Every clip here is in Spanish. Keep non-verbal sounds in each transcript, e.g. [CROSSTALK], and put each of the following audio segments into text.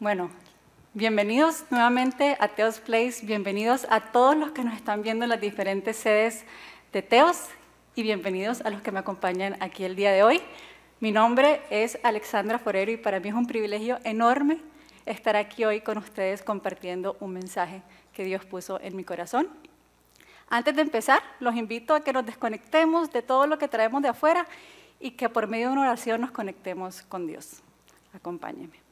Bueno, bienvenidos nuevamente a Teos Place, bienvenidos a todos los que nos están viendo en las diferentes sedes de Teos y bienvenidos a los que me acompañan aquí el día de hoy. Mi nombre es Alexandra Forero y para mí es un privilegio enorme estar aquí hoy con ustedes compartiendo un mensaje que Dios puso en mi corazón. Antes de empezar, los invito a que nos desconectemos de todo lo que traemos de afuera y que por medio de una oración nos conectemos con Dios. Acompáñenme.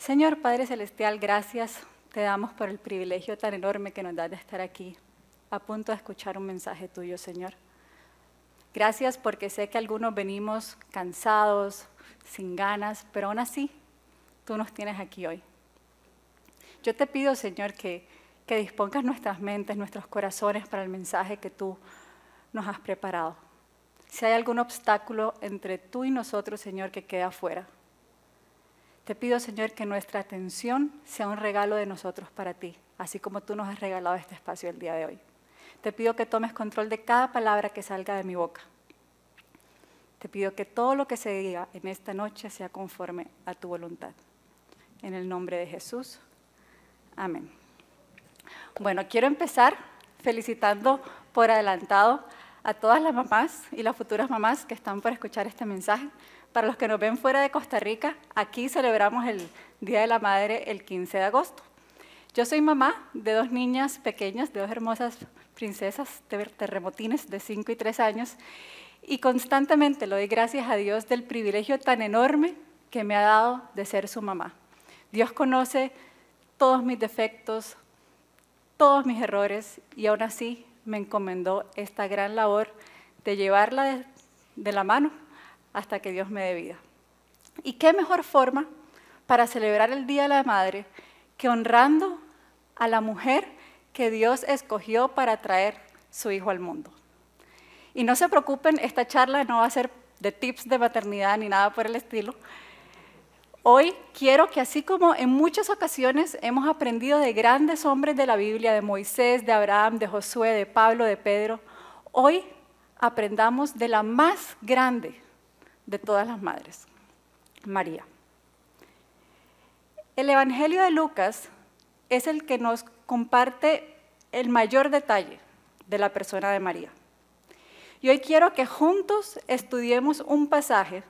Señor Padre Celestial, gracias te damos por el privilegio tan enorme que nos da de estar aquí, a punto de escuchar un mensaje tuyo, Señor. Gracias porque sé que algunos venimos cansados, sin ganas, pero aún así tú nos tienes aquí hoy. Yo te pido, Señor, que, que dispongas nuestras mentes, nuestros corazones para el mensaje que tú nos has preparado. Si hay algún obstáculo entre tú y nosotros, Señor, que queda afuera, te pido, Señor, que nuestra atención sea un regalo de nosotros para ti, así como tú nos has regalado este espacio el día de hoy. Te pido que tomes control de cada palabra que salga de mi boca. Te pido que todo lo que se diga en esta noche sea conforme a tu voluntad. En el nombre de Jesús. Amén. Bueno, quiero empezar felicitando por adelantado a todas las mamás y las futuras mamás que están por escuchar este mensaje. Para los que nos ven fuera de Costa Rica, aquí celebramos el Día de la Madre el 15 de agosto. Yo soy mamá de dos niñas pequeñas, de dos hermosas princesas terremotines de 5 y 3 años, y constantemente le doy gracias a Dios del privilegio tan enorme que me ha dado de ser su mamá. Dios conoce todos mis defectos, todos mis errores y aún así me encomendó esta gran labor de llevarla de, la mano hasta que Dios me dé vida. ¿Y qué mejor forma para celebrar el Día de la Madre que honrando a la mujer que Dios escogió para traer su hijo al mundo? Y no se preocupen, esta charla no va a ser de tips de maternidad ni nada por el estilo, Hoy quiero que así como en muchas ocasiones hemos aprendido de grandes hombres de la Biblia, de Moisés, de Abraham, de Josué, de Pablo, de Pedro, hoy aprendamos de la más grande de todas las madres, María. El Evangelio de Lucas es el que nos comparte el mayor detalle de la persona de María. Y hoy quiero que juntos estudiemos un pasaje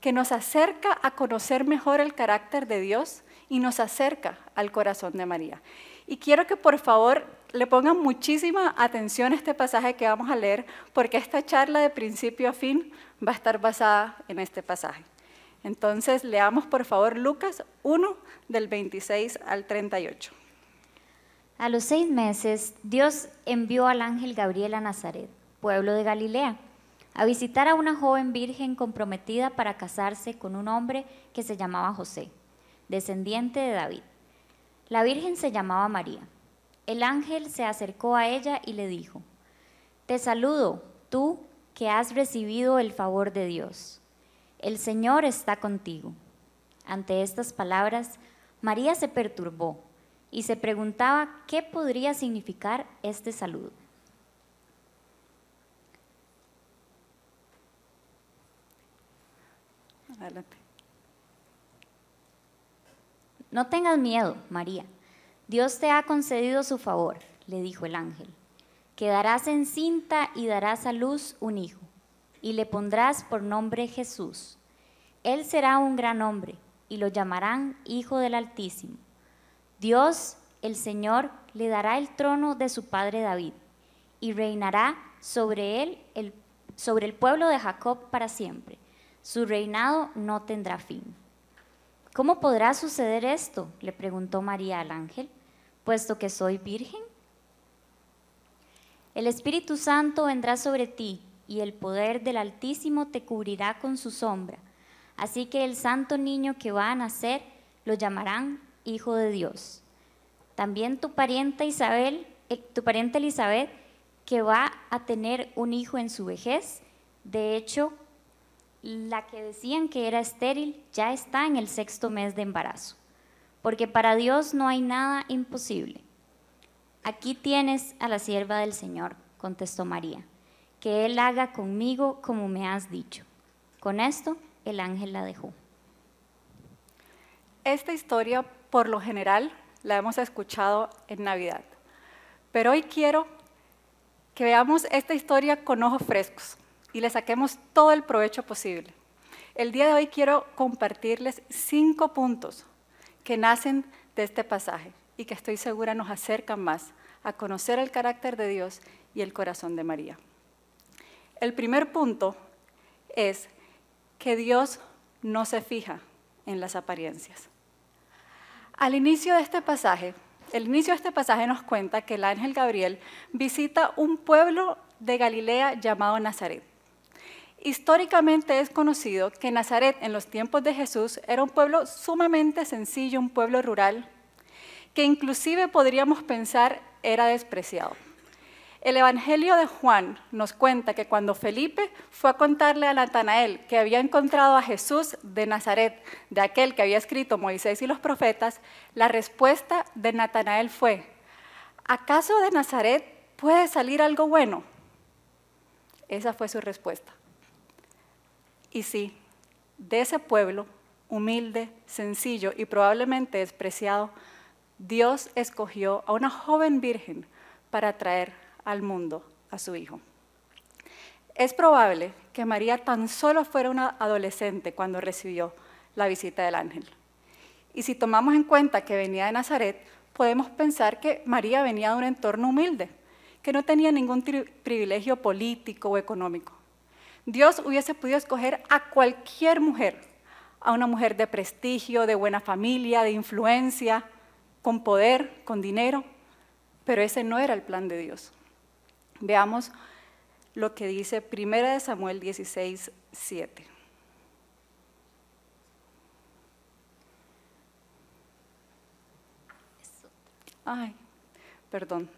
que nos acerca a conocer mejor el carácter de Dios y nos acerca al corazón de María. Y quiero que por favor le pongan muchísima atención a este pasaje que vamos a leer, porque esta charla de principio a fin va a estar basada en este pasaje. Entonces, leamos por favor Lucas 1 del 26 al 38. A los seis meses, Dios envió al ángel Gabriel a Nazaret, pueblo de Galilea a visitar a una joven virgen comprometida para casarse con un hombre que se llamaba José, descendiente de David. La virgen se llamaba María. El ángel se acercó a ella y le dijo, Te saludo, tú que has recibido el favor de Dios. El Señor está contigo. Ante estas palabras, María se perturbó y se preguntaba qué podría significar este saludo. No tengas miedo, María. Dios te ha concedido su favor, le dijo el ángel. Quedarás encinta y darás a luz un hijo, y le pondrás por nombre Jesús. Él será un gran hombre, y lo llamarán Hijo del Altísimo. Dios, el Señor, le dará el trono de su padre David, y reinará sobre él, el, sobre el pueblo de Jacob para siempre su reinado no tendrá fin. ¿Cómo podrá suceder esto? le preguntó María al ángel, puesto que soy virgen. El Espíritu Santo vendrá sobre ti y el poder del Altísimo te cubrirá con su sombra. Así que el santo niño que va a nacer lo llamarán Hijo de Dios. También tu pariente Isabel, eh, tu pariente Elizabeth, que va a tener un hijo en su vejez, de hecho la que decían que era estéril ya está en el sexto mes de embarazo, porque para Dios no hay nada imposible. Aquí tienes a la sierva del Señor, contestó María, que Él haga conmigo como me has dicho. Con esto el ángel la dejó. Esta historia, por lo general, la hemos escuchado en Navidad. Pero hoy quiero que veamos esta historia con ojos frescos y le saquemos todo el provecho posible. El día de hoy quiero compartirles cinco puntos que nacen de este pasaje y que estoy segura nos acercan más a conocer el carácter de Dios y el corazón de María. El primer punto es que Dios no se fija en las apariencias. Al inicio de este pasaje, el inicio de este pasaje nos cuenta que el ángel Gabriel visita un pueblo de Galilea llamado Nazaret. Históricamente es conocido que Nazaret en los tiempos de Jesús era un pueblo sumamente sencillo, un pueblo rural, que inclusive podríamos pensar era despreciado. El Evangelio de Juan nos cuenta que cuando Felipe fue a contarle a Natanael que había encontrado a Jesús de Nazaret, de aquel que había escrito Moisés y los profetas, la respuesta de Natanael fue, ¿acaso de Nazaret puede salir algo bueno? Esa fue su respuesta. Y sí, de ese pueblo, humilde, sencillo y probablemente despreciado, Dios escogió a una joven virgen para traer al mundo a su hijo. Es probable que María tan solo fuera una adolescente cuando recibió la visita del ángel. Y si tomamos en cuenta que venía de Nazaret, podemos pensar que María venía de un entorno humilde, que no tenía ningún privilegio político o económico. Dios hubiese podido escoger a cualquier mujer, a una mujer de prestigio, de buena familia, de influencia, con poder, con dinero, pero ese no era el plan de Dios. Veamos lo que dice 1 Samuel 16, 7. Ay, perdón.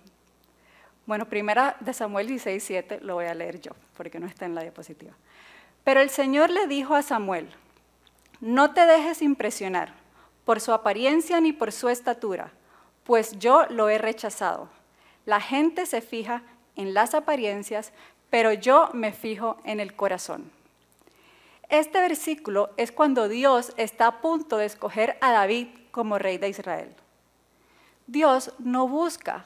Bueno, primera de Samuel 16, 7 lo voy a leer yo, porque no está en la diapositiva. Pero el Señor le dijo a Samuel, no te dejes impresionar por su apariencia ni por su estatura, pues yo lo he rechazado. La gente se fija en las apariencias, pero yo me fijo en el corazón. Este versículo es cuando Dios está a punto de escoger a David como rey de Israel. Dios no busca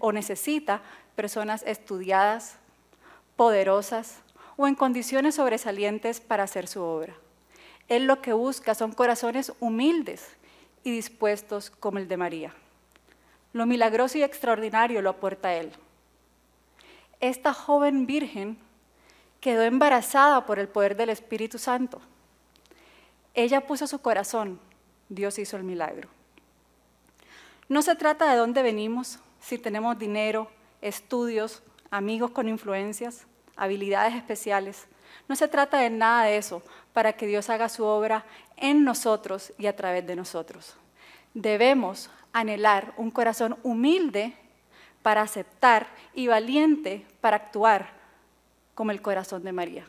o necesita personas estudiadas, poderosas o en condiciones sobresalientes para hacer su obra. Él lo que busca son corazones humildes y dispuestos como el de María. Lo milagroso y extraordinario lo aporta Él esta joven virgen quedó embarazada por el poder del Espíritu Santo. Ella puso su corazón, Dios hizo el milagro. No se trata de dónde venimos, si tenemos dinero, estudios, amigos con influencias, habilidades especiales. No se trata de nada de eso para que Dios haga su obra en nosotros y a través de nosotros. Debemos anhelar un corazón humilde para aceptar y valiente para actuar como el corazón de María.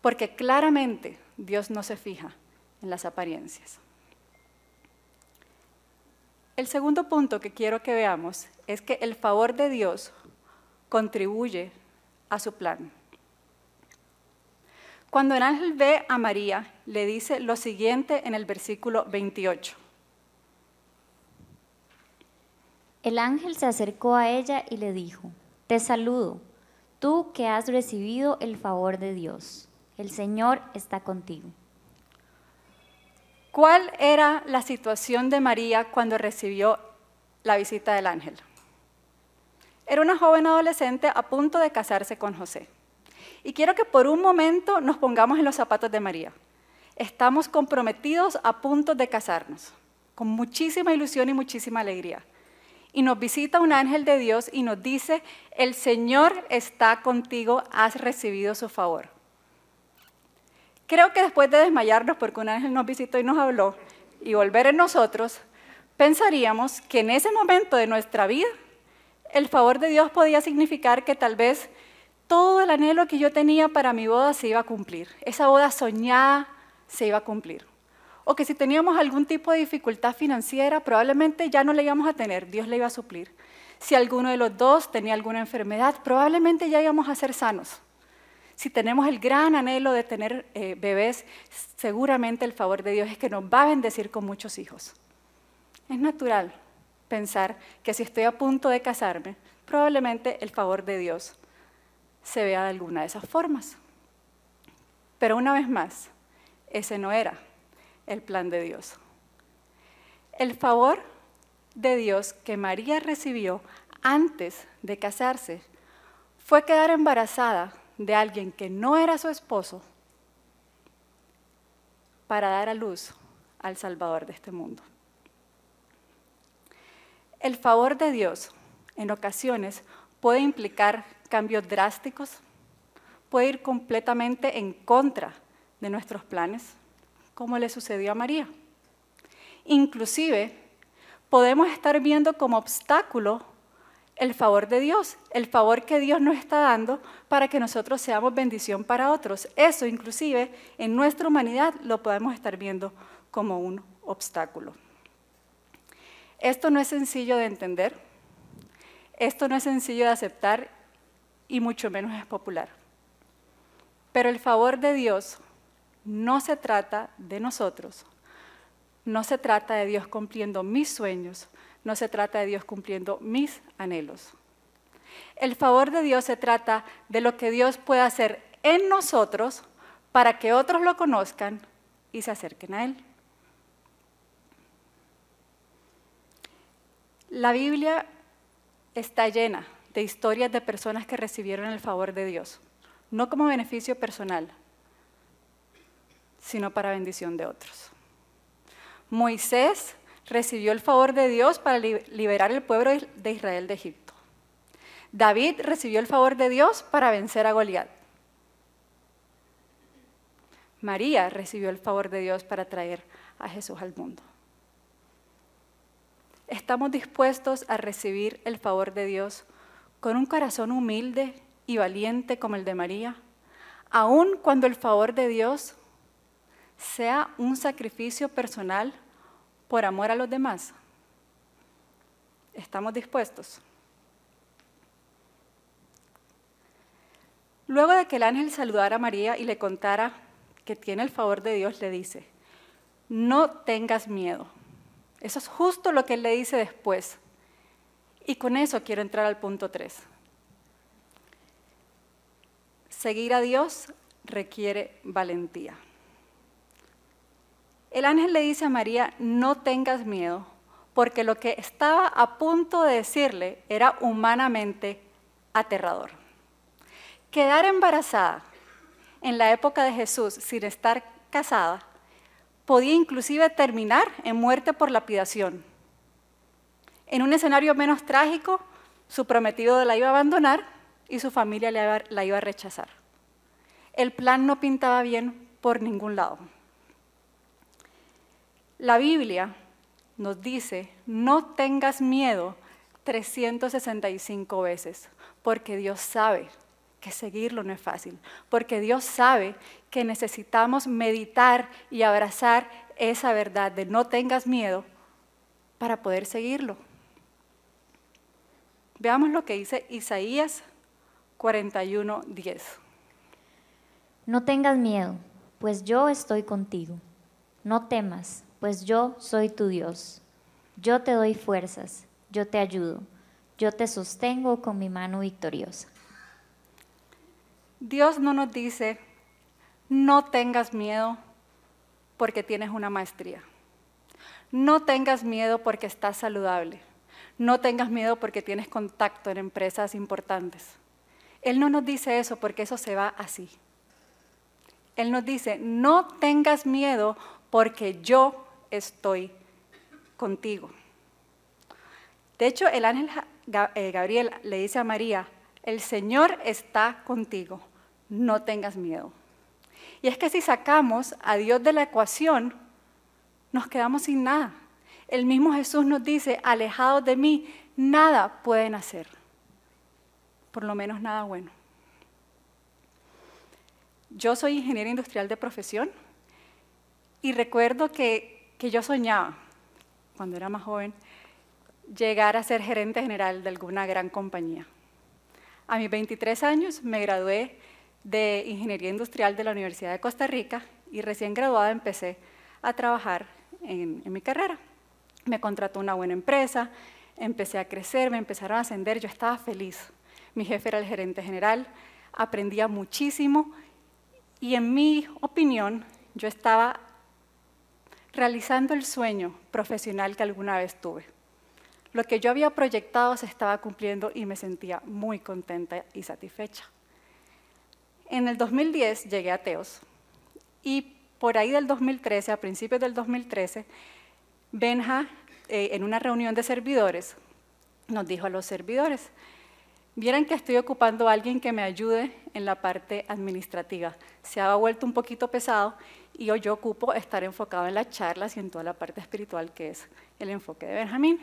Porque claramente Dios no se fija en las apariencias. El segundo punto que quiero que veamos es que el favor de Dios contribuye a su plan. Cuando el ángel ve a María, le dice lo siguiente en el versículo 28. El ángel se acercó a ella y le dijo, Te saludo, tú que has recibido el favor de Dios. El Señor está contigo. ¿Cuál era la situación de María cuando recibió la visita del ángel? Era una joven adolescente a punto de casarse con José. Y quiero que por un momento nos pongamos en los zapatos de María. Estamos comprometidos a punto de casarnos, con muchísima ilusión y muchísima alegría y nos visita un ángel de Dios y nos dice, el Señor está contigo, has recibido su favor. Creo que después de desmayarnos porque un ángel nos visitó y nos habló y volver en nosotros, pensaríamos que en ese momento de nuestra vida el favor de Dios podía significar que tal vez todo el anhelo que yo tenía para mi boda se iba a cumplir. Esa boda soñada se iba a cumplir o que si teníamos algún tipo de dificultad financiera, probablemente ya no le íbamos a tener, Dios le iba a suplir. Si alguno de los dos tenía alguna enfermedad, probablemente ya íbamos a ser sanos. si tenemos el gran anhelo de tener eh, bebés, seguramente el favor de Dios es que nos va a bendecir con muchos hijos. Es natural pensar que si estoy a punto de casarme, probablemente el favor de Dios se vea de alguna de esas formas. Pero una vez más, ese no era el plan de Dios. El favor de Dios que María recibió antes de casarse fue quedar embarazada de alguien que no era su esposo para dar a luz al Salvador de este mundo. El favor de Dios en ocasiones puede implicar cambios drásticos, puede ir completamente en contra de nuestros planes, como le sucedió a María. Inclusive podemos estar viendo como obstáculo el favor de Dios, el favor que Dios nos está dando para que nosotros seamos bendición para otros. Eso inclusive en nuestra humanidad lo podemos estar viendo como un obstáculo. Esto no es sencillo de entender, esto no es sencillo de aceptar y mucho menos es popular. Pero el favor de Dios no se trata de nosotros, no se trata de Dios cumpliendo mis sueños, no se trata de Dios cumpliendo mis anhelos. El favor de Dios se trata de lo que Dios puede hacer en nosotros para que otros lo conozcan y se acerquen a Él. La Biblia está llena de historias de personas que recibieron el favor de Dios, no como beneficio personal, sino para bendición de otros. Moisés recibió el favor de Dios para liberar el pueblo de Israel de Egipto. David recibió el favor de Dios para vencer a Goliat. María recibió el favor de Dios para traer a Jesús al mundo. ¿Estamos dispuestos a recibir el favor de Dios con un corazón humilde y valiente como el de María, aun cuando el favor de Dios sea un sacrificio personal por amor a los demás? ¿Estamos dispuestos? Luego de que el ángel saludara a María y le contara que tiene el favor de Dios, le dice, no tengas miedo. Eso es justo lo que él le dice después. Y con eso quiero entrar al punto 3. Seguir a Dios requiere valentía. El ángel le dice a María, no tengas miedo, porque lo que estaba a punto de decirle era humanamente aterrador. Quedar embarazada en la época de Jesús sin estar casada podía inclusive terminar en muerte por lapidación. En un escenario menos trágico, su prometido la iba a abandonar y su familia la iba a rechazar. El plan no pintaba bien por ningún lado. La Biblia nos dice, no tengas miedo 365 veces, porque Dios sabe que seguirlo no es fácil, porque Dios sabe que necesitamos meditar y abrazar esa verdad de no tengas miedo para poder seguirlo. Veamos lo que dice Isaías 41:10. No tengas miedo, pues yo estoy contigo. No temas, pues yo soy tu Dios. Yo te doy fuerzas, yo te ayudo, yo te sostengo con mi mano victoriosa. Dios no nos dice, no tengas miedo porque tienes una maestría. No tengas miedo porque estás saludable. No tengas miedo porque tienes contacto en empresas importantes. Él no nos dice eso porque eso se va así. Él nos dice, no tengas miedo porque yo estoy contigo. De hecho, el ángel eh, Gabriel le dice a María, el Señor está contigo, no tengas miedo. Y es que si sacamos a Dios de la ecuación, nos quedamos sin nada. El mismo Jesús nos dice, alejados de mí, nada pueden hacer, por lo menos nada bueno. Yo soy ingeniera industrial de profesión y recuerdo que que yo soñaba, cuando era más joven, llegar a ser gerente general de alguna gran compañía. A mis 23 años me gradué de Ingeniería Industrial de la Universidad de Costa Rica y recién graduada empecé a trabajar en, mi carrera. Me contrató una buena empresa, empecé a crecer, me empezaron a ascender, yo estaba feliz. Mi jefe era el gerente general, aprendía muchísimo y en mi opinión yo estaba realizando el sueño profesional que alguna vez tuve. Lo que yo había proyectado se estaba cumpliendo y me sentía muy contenta y satisfecha. En el 2010 llegué a Teos y por ahí del 2013, a principios del 2013, Benja, eh, en una reunión de servidores, nos dijo a los servidores, vieran que estoy ocupando a alguien que me ayude en la parte administrativa. Se ha vuelto un poquito pesado y hoy yo ocupo estar enfocado en las charlas y en toda la parte espiritual que es el enfoque de Benjamín.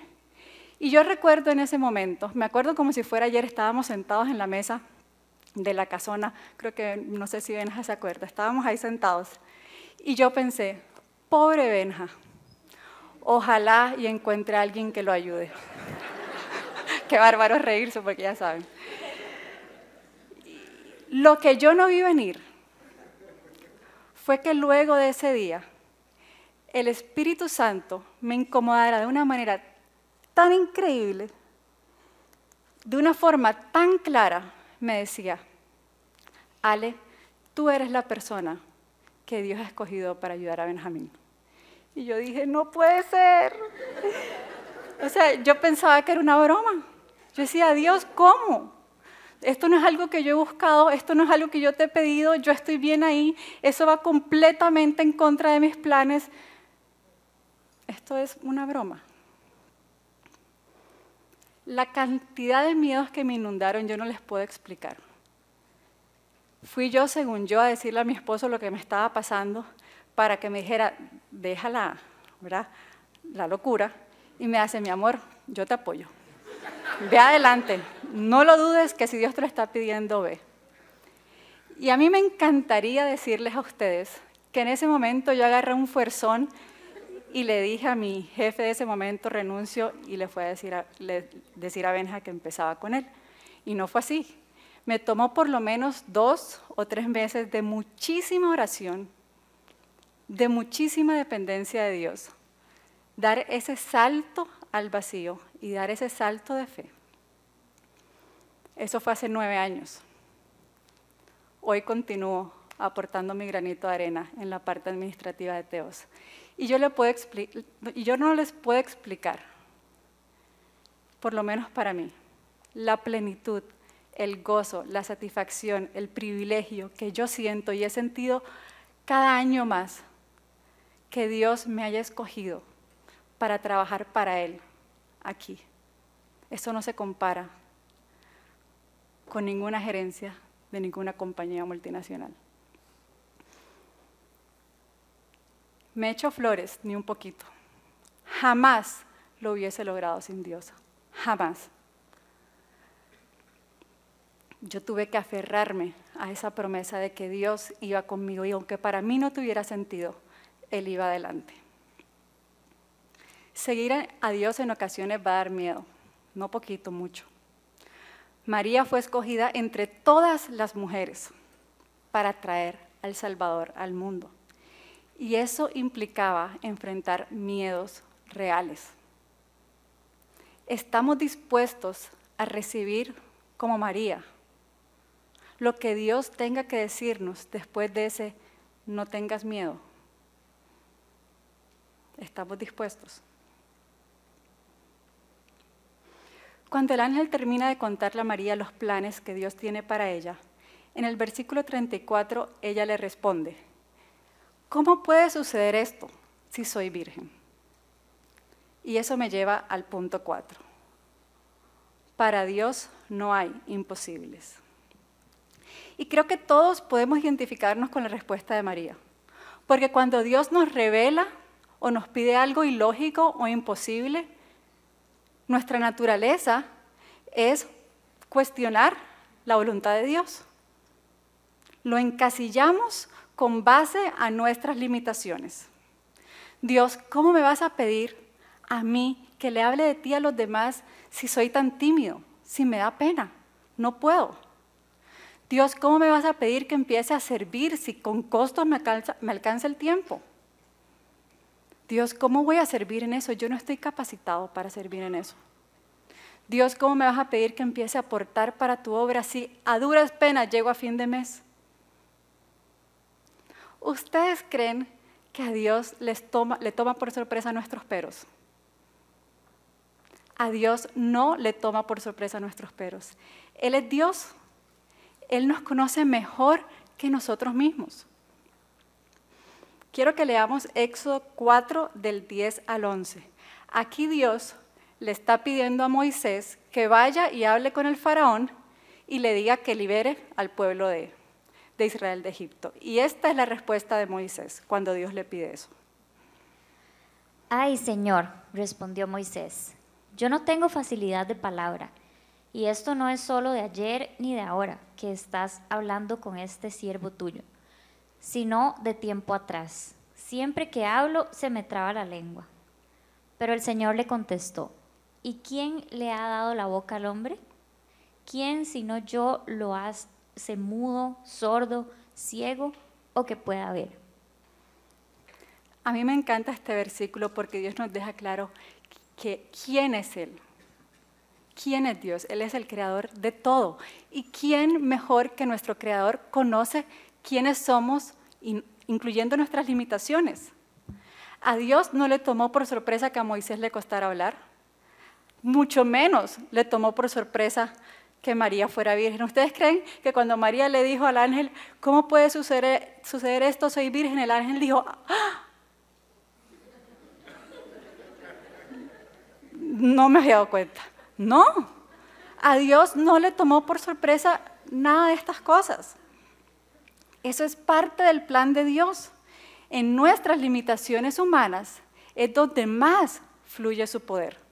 Y yo recuerdo en ese momento, me acuerdo como si fuera ayer, estábamos sentados en la mesa de la casona, creo que no sé si Benja se acuerda, estábamos ahí sentados. Y yo pensé, pobre Benja, ojalá y encuentre a alguien que lo ayude. [LAUGHS] Qué bárbaro reírse porque ya saben. Lo que yo no vi venir fue que luego de ese día el Espíritu Santo me incomodara de una manera tan increíble, de una forma tan clara, me decía, Ale, tú eres la persona que Dios ha escogido para ayudar a Benjamín. Y yo dije, no puede ser. [LAUGHS] O sea, yo pensaba que era una broma. Yo decía, Dios, ¿cómo? Esto no es algo que yo he buscado, esto no es algo que yo te he pedido, yo estoy bien ahí, eso va completamente en contra de mis planes. Esto es una broma. La cantidad de miedos que me inundaron yo no les puedo explicar. Fui yo, según yo, a decirle a mi esposo lo que me estaba pasando para que me dijera, déjala, ¿verdad? La locura. Y me hace, mi amor, yo te apoyo. Ve adelante, no lo dudes que si Dios te lo está pidiendo, ve. Y a mí me encantaría decirles a ustedes que en ese momento yo agarré un fuerzón y le dije a mi jefe de ese momento, renuncio, y le fue a decir a, decir a Benja que empezaba con él. Y no fue así. Me tomó por lo menos dos o tres meses de muchísima oración, de muchísima dependencia de Dios, dar ese salto al vacío y dar ese salto de fe. Eso fue hace nueve años. Hoy continúo aportando mi granito de arena en la parte administrativa de Teos. Y yo, yo no les puedo explicar, por lo menos para mí, la plenitud, el gozo, la satisfacción, el privilegio que yo siento y he sentido cada año más que Dios me haya escogido para trabajar para Él aquí. Eso no se compara con ninguna gerencia de ninguna compañía multinacional. Me echo flores ni un poquito. Jamás lo hubiese logrado sin Dios. Jamás. Yo tuve que aferrarme a esa promesa de que Dios iba conmigo y aunque para mí no tuviera sentido, Él iba adelante. Seguir a Dios en ocasiones va a dar miedo, no poquito, mucho. María fue escogida entre todas las mujeres para traer al Salvador al mundo. Y eso implicaba enfrentar miedos reales. Estamos dispuestos a recibir como María lo que Dios tenga que decirnos después de ese no tengas miedo. Estamos dispuestos. Cuando el ángel termina de contarle a María los planes que Dios tiene para ella, en el versículo 34 ella le responde, ¿cómo puede suceder esto si soy virgen? Y eso me lleva al punto 4. Para Dios no hay imposibles. Y creo que todos podemos identificarnos con la respuesta de María. Porque cuando Dios nos revela o nos pide algo ilógico o imposible, nuestra naturaleza es cuestionar la voluntad de Dios. Lo encasillamos con base a nuestras limitaciones. Dios, ¿cómo me vas a pedir a mí que le hable de ti a los demás si soy tan tímido, si me da pena? No puedo. Dios, ¿cómo me vas a pedir que empiece a servir si con costos me alcanza, el tiempo? Dios, ¿cómo voy a servir en eso? Yo no estoy capacitado para servir en eso. Dios, ¿cómo me vas a pedir que empiece a aportar para tu obra si a duras penas llego a fin de mes? ¿Ustedes creen que a Dios les toma, le toma por sorpresa nuestros peros? A Dios no le toma por sorpresa nuestros peros. Él es Dios. Él nos conoce mejor que nosotros mismos. Quiero que leamos Éxodo 4 del 10 al 11. Aquí Dios le está pidiendo a Moisés que vaya y hable con el faraón y le diga que libere al pueblo de, de Israel de Egipto. Y esta es la respuesta de Moisés cuando Dios le pide eso. Ay, Señor, respondió Moisés, yo no tengo facilidad de palabra y esto no es solo de ayer ni de ahora que estás hablando con este siervo tuyo, sino de tiempo atrás. Siempre que hablo se me traba la lengua. Pero el Señor le contestó, ¿y quién le ha dado la boca al hombre? ¿Quién sino yo lo hace mudo, sordo, ciego o que pueda ver? A mí me encanta este versículo porque Dios nos deja claro que quién es Él. ¿Quién es Dios? Él es el creador de todo. ¿Y quién mejor que nuestro creador conoce quiénes somos, incluyendo nuestras limitaciones? A Dios no le tomó por sorpresa que a Moisés le costara hablar. Mucho menos le tomó por sorpresa que María fuera virgen. ¿Ustedes creen que cuando María le dijo al ángel, ¿cómo puede suceder, esto? Soy virgen. El ángel dijo, ¡Ah! no me había dado cuenta. No, a Dios no le tomó por sorpresa nada de estas cosas. Eso es parte del plan de Dios. En nuestras limitaciones humanas es donde más fluye su poder.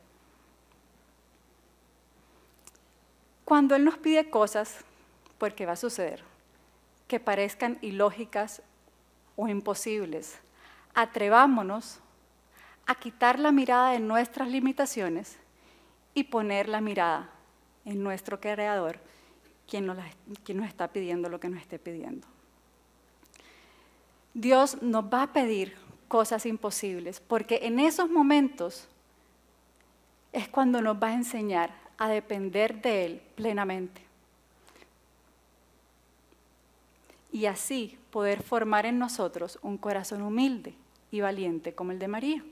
Cuando Él nos pide cosas, porque va a suceder, que parezcan ilógicas o imposibles, atrevámonos a quitar la mirada de nuestras limitaciones y poner la mirada en nuestro Creador, quien nos, está pidiendo lo que nos esté pidiendo. Dios nos va a pedir cosas imposibles, porque en esos momentos es cuando nos va a enseñar a depender de Él plenamente. Y así poder formar en nosotros un corazón humilde y valiente como el de María.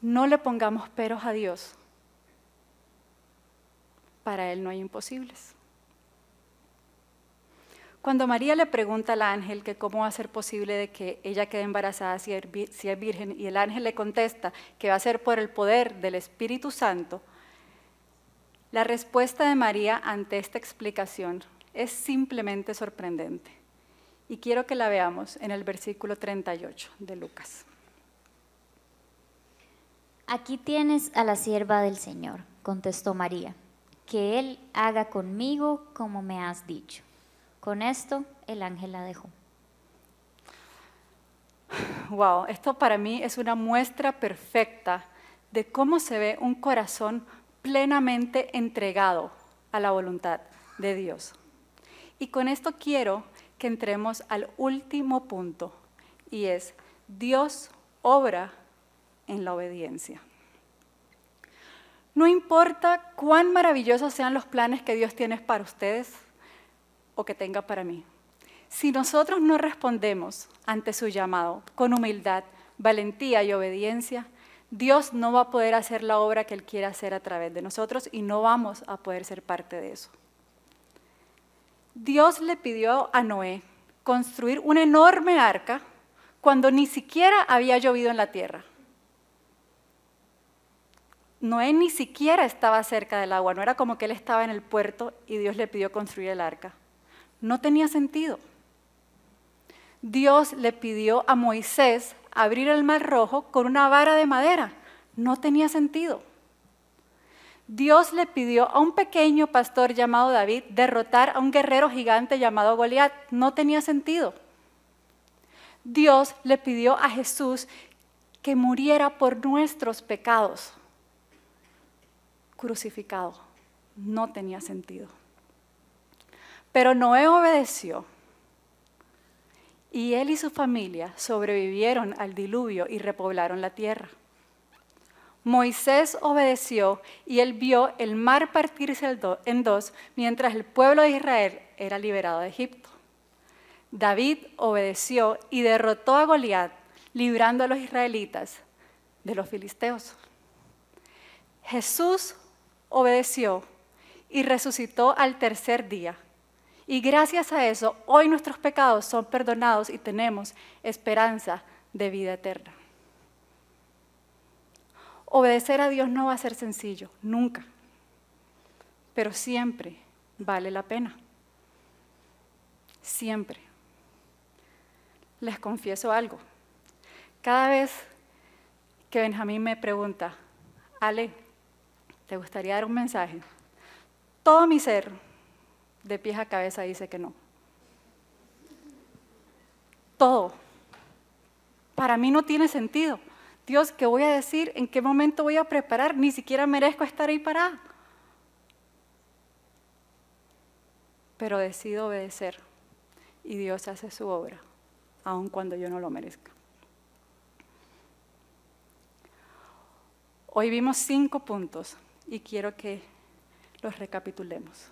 No le pongamos peros a Dios, para Él no hay imposibles. Cuando María le pregunta al ángel que cómo va a ser posible de que ella quede embarazada si es virgen y el ángel le contesta que va a ser por el poder del Espíritu Santo, la respuesta de María ante esta explicación es simplemente sorprendente. Y quiero que la veamos en el versículo 38 de Lucas. Aquí tienes a la sierva del Señor, contestó María que Él haga conmigo como me has dicho. Con esto el ángel la dejó. Wow, esto para mí es una muestra perfecta de cómo se ve un corazón plenamente entregado a la voluntad de Dios. Y con esto quiero que entremos al último punto, y es Dios obra en la obediencia. No importa cuán maravillosos sean los planes que Dios tiene para ustedes o que tenga para mí. Si nosotros no respondemos ante su llamado con humildad, valentía y obediencia, Dios no va a poder hacer la obra que Él quiere hacer a través de nosotros y no vamos a poder ser parte de eso. Dios le pidió a Noé construir una enorme arca cuando ni siquiera había llovido en la tierra. Noé ni siquiera estaba cerca del agua, no era como que él estaba en el puerto y Dios le pidió construir el arca. No tenía sentido. Dios le pidió a Moisés abrir el mar rojo con una vara de madera. No tenía sentido. Dios le pidió a un pequeño pastor llamado David derrotar a un guerrero gigante llamado Goliat. No tenía sentido. Dios le pidió a Jesús que muriera por nuestros pecados crucificado. No tenía sentido. Pero Noé obedeció y él y su familia sobrevivieron al diluvio y repoblaron la tierra. Moisés obedeció y él vio el mar partirse en dos mientras el pueblo de Israel era liberado de Egipto. David obedeció y derrotó a Goliat, librando a los israelitas de los filisteos. Jesús obedeció y resucitó al tercer día. Y gracias a eso, hoy nuestros pecados son perdonados y tenemos esperanza de vida eterna. Obedecer a Dios no va a ser sencillo, nunca, pero siempre vale la pena. Siempre. Les confieso algo. Cada vez que Benjamín me pregunta, Ale, ¿te gustaría dar un mensaje? Todo mi ser, de pies a cabeza, dice que no. Todo. Para mí no tiene sentido. Dios, ¿qué voy a decir? ¿En qué momento voy a preparar? Ni siquiera merezco estar ahí parada. Pero decido obedecer y Dios hace su obra, aun cuando yo no lo merezca. Hoy vimos cinco puntos y quiero que los recapitulemos.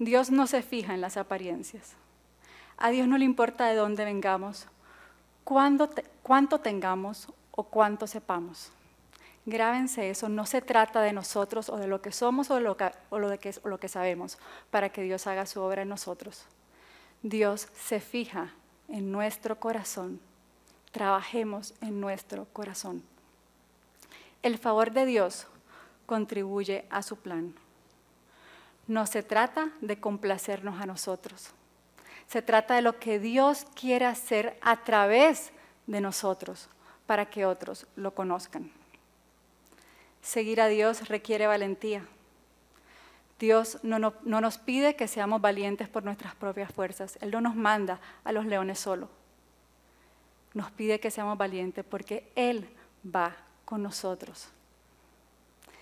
Dios no se fija en las apariencias. A Dios no le importa de dónde vengamos, cuánto tengamos o cuánto sepamos. Grábense eso, no se trata de nosotros o de lo que somos o de o lo que sabemos para que Dios haga su obra en nosotros. Dios se fija en nuestro corazón. Trabajemos en nuestro corazón. El favor de Dios contribuye a su plan. No se trata de complacernos a nosotros. Se trata de lo que Dios quiere hacer a través de nosotros para que otros lo conozcan. Seguir a Dios requiere valentía. Dios no, nos pide que seamos valientes por nuestras propias fuerzas. Él no nos manda a los leones solo. Nos pide que seamos valientes porque Él va con nosotros.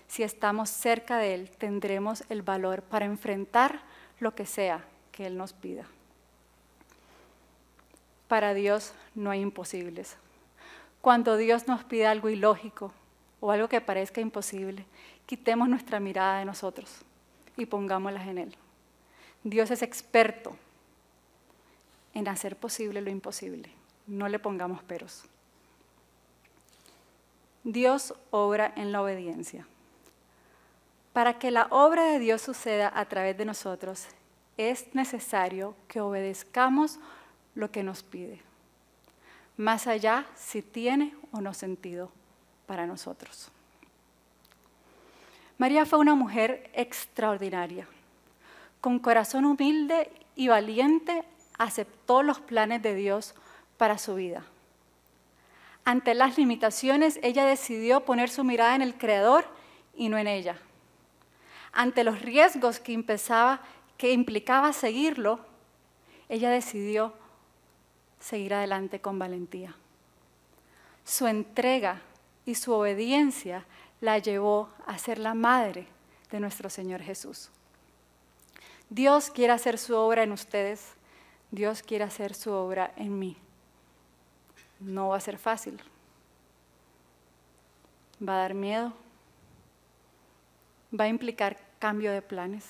Si estamos cerca de Él, tendremos el valor para enfrentar lo que sea que Él nos pida. Para Dios no hay imposibles. Cuando Dios nos pide algo ilógico o algo que parezca imposible, quitemos nuestra mirada de nosotros y pongámoslas en Él. Dios es experto en hacer posible lo imposible. No le pongamos peros. Dios obra en la obediencia. Para que la obra de Dios suceda a través de nosotros, es necesario que obedezcamos lo que nos pide, más allá si tiene o no sentido para nosotros. María fue una mujer extraordinaria. Con corazón humilde y valiente aceptó los planes de Dios para su vida. Ante las limitaciones, ella decidió poner su mirada en el Creador y no en ella. Ante los riesgos que, que implicaba seguirlo, ella decidió seguir adelante con valentía. Su entrega y su obediencia la llevó a ser la madre de nuestro Señor Jesús. Dios quiere hacer su obra en ustedes, Dios quiere hacer su obra en mí. No va a ser fácil. Va a dar miedo. Va a implicar cambio de planes.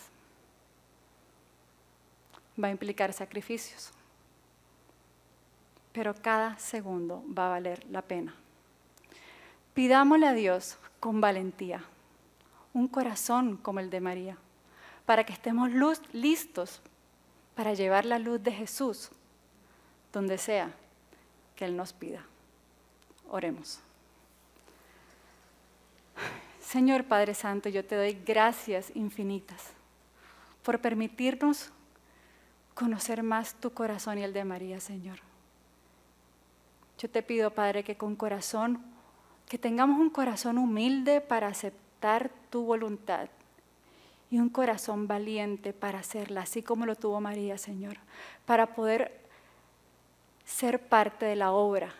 Va a implicar sacrificios. Pero cada segundo va a valer la pena. Pidámosle a Dios con valentía, un corazón como el de María, para que estemos listos para llevar la luz de Jesús donde sea que Él nos pida. Oremos. Señor Padre Santo, yo te doy gracias infinitas por permitirnos conocer más tu corazón y el de María, Señor. Yo te pido, Padre, que con corazón que tengamos un corazón humilde para aceptar tu voluntad y un corazón valiente para hacerla, así como lo tuvo María, Señor, para poder ser parte de la obra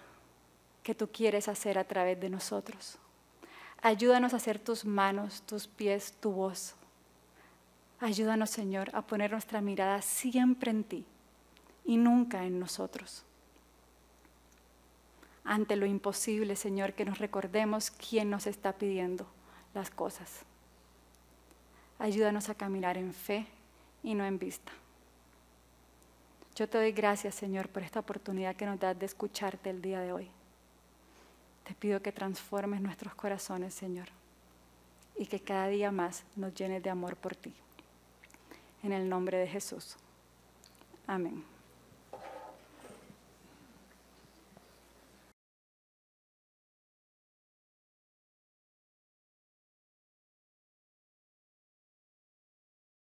que tú quieres hacer a través de nosotros. Ayúdanos a hacer tus manos, tus pies, tu voz, Ayúdanos, Señor, a poner nuestra mirada siempre en ti y nunca en nosotros. Ante lo imposible, Señor, que nos recordemos quién nos está pidiendo las cosas. Ayúdanos a caminar en fe y no en vista. Yo te doy gracias, Señor, por esta oportunidad que nos das de escucharte el día de hoy. Te pido que transformes nuestros corazones, Señor, y que cada día más nos llenes de amor por ti. En el nombre de Jesús. Amén.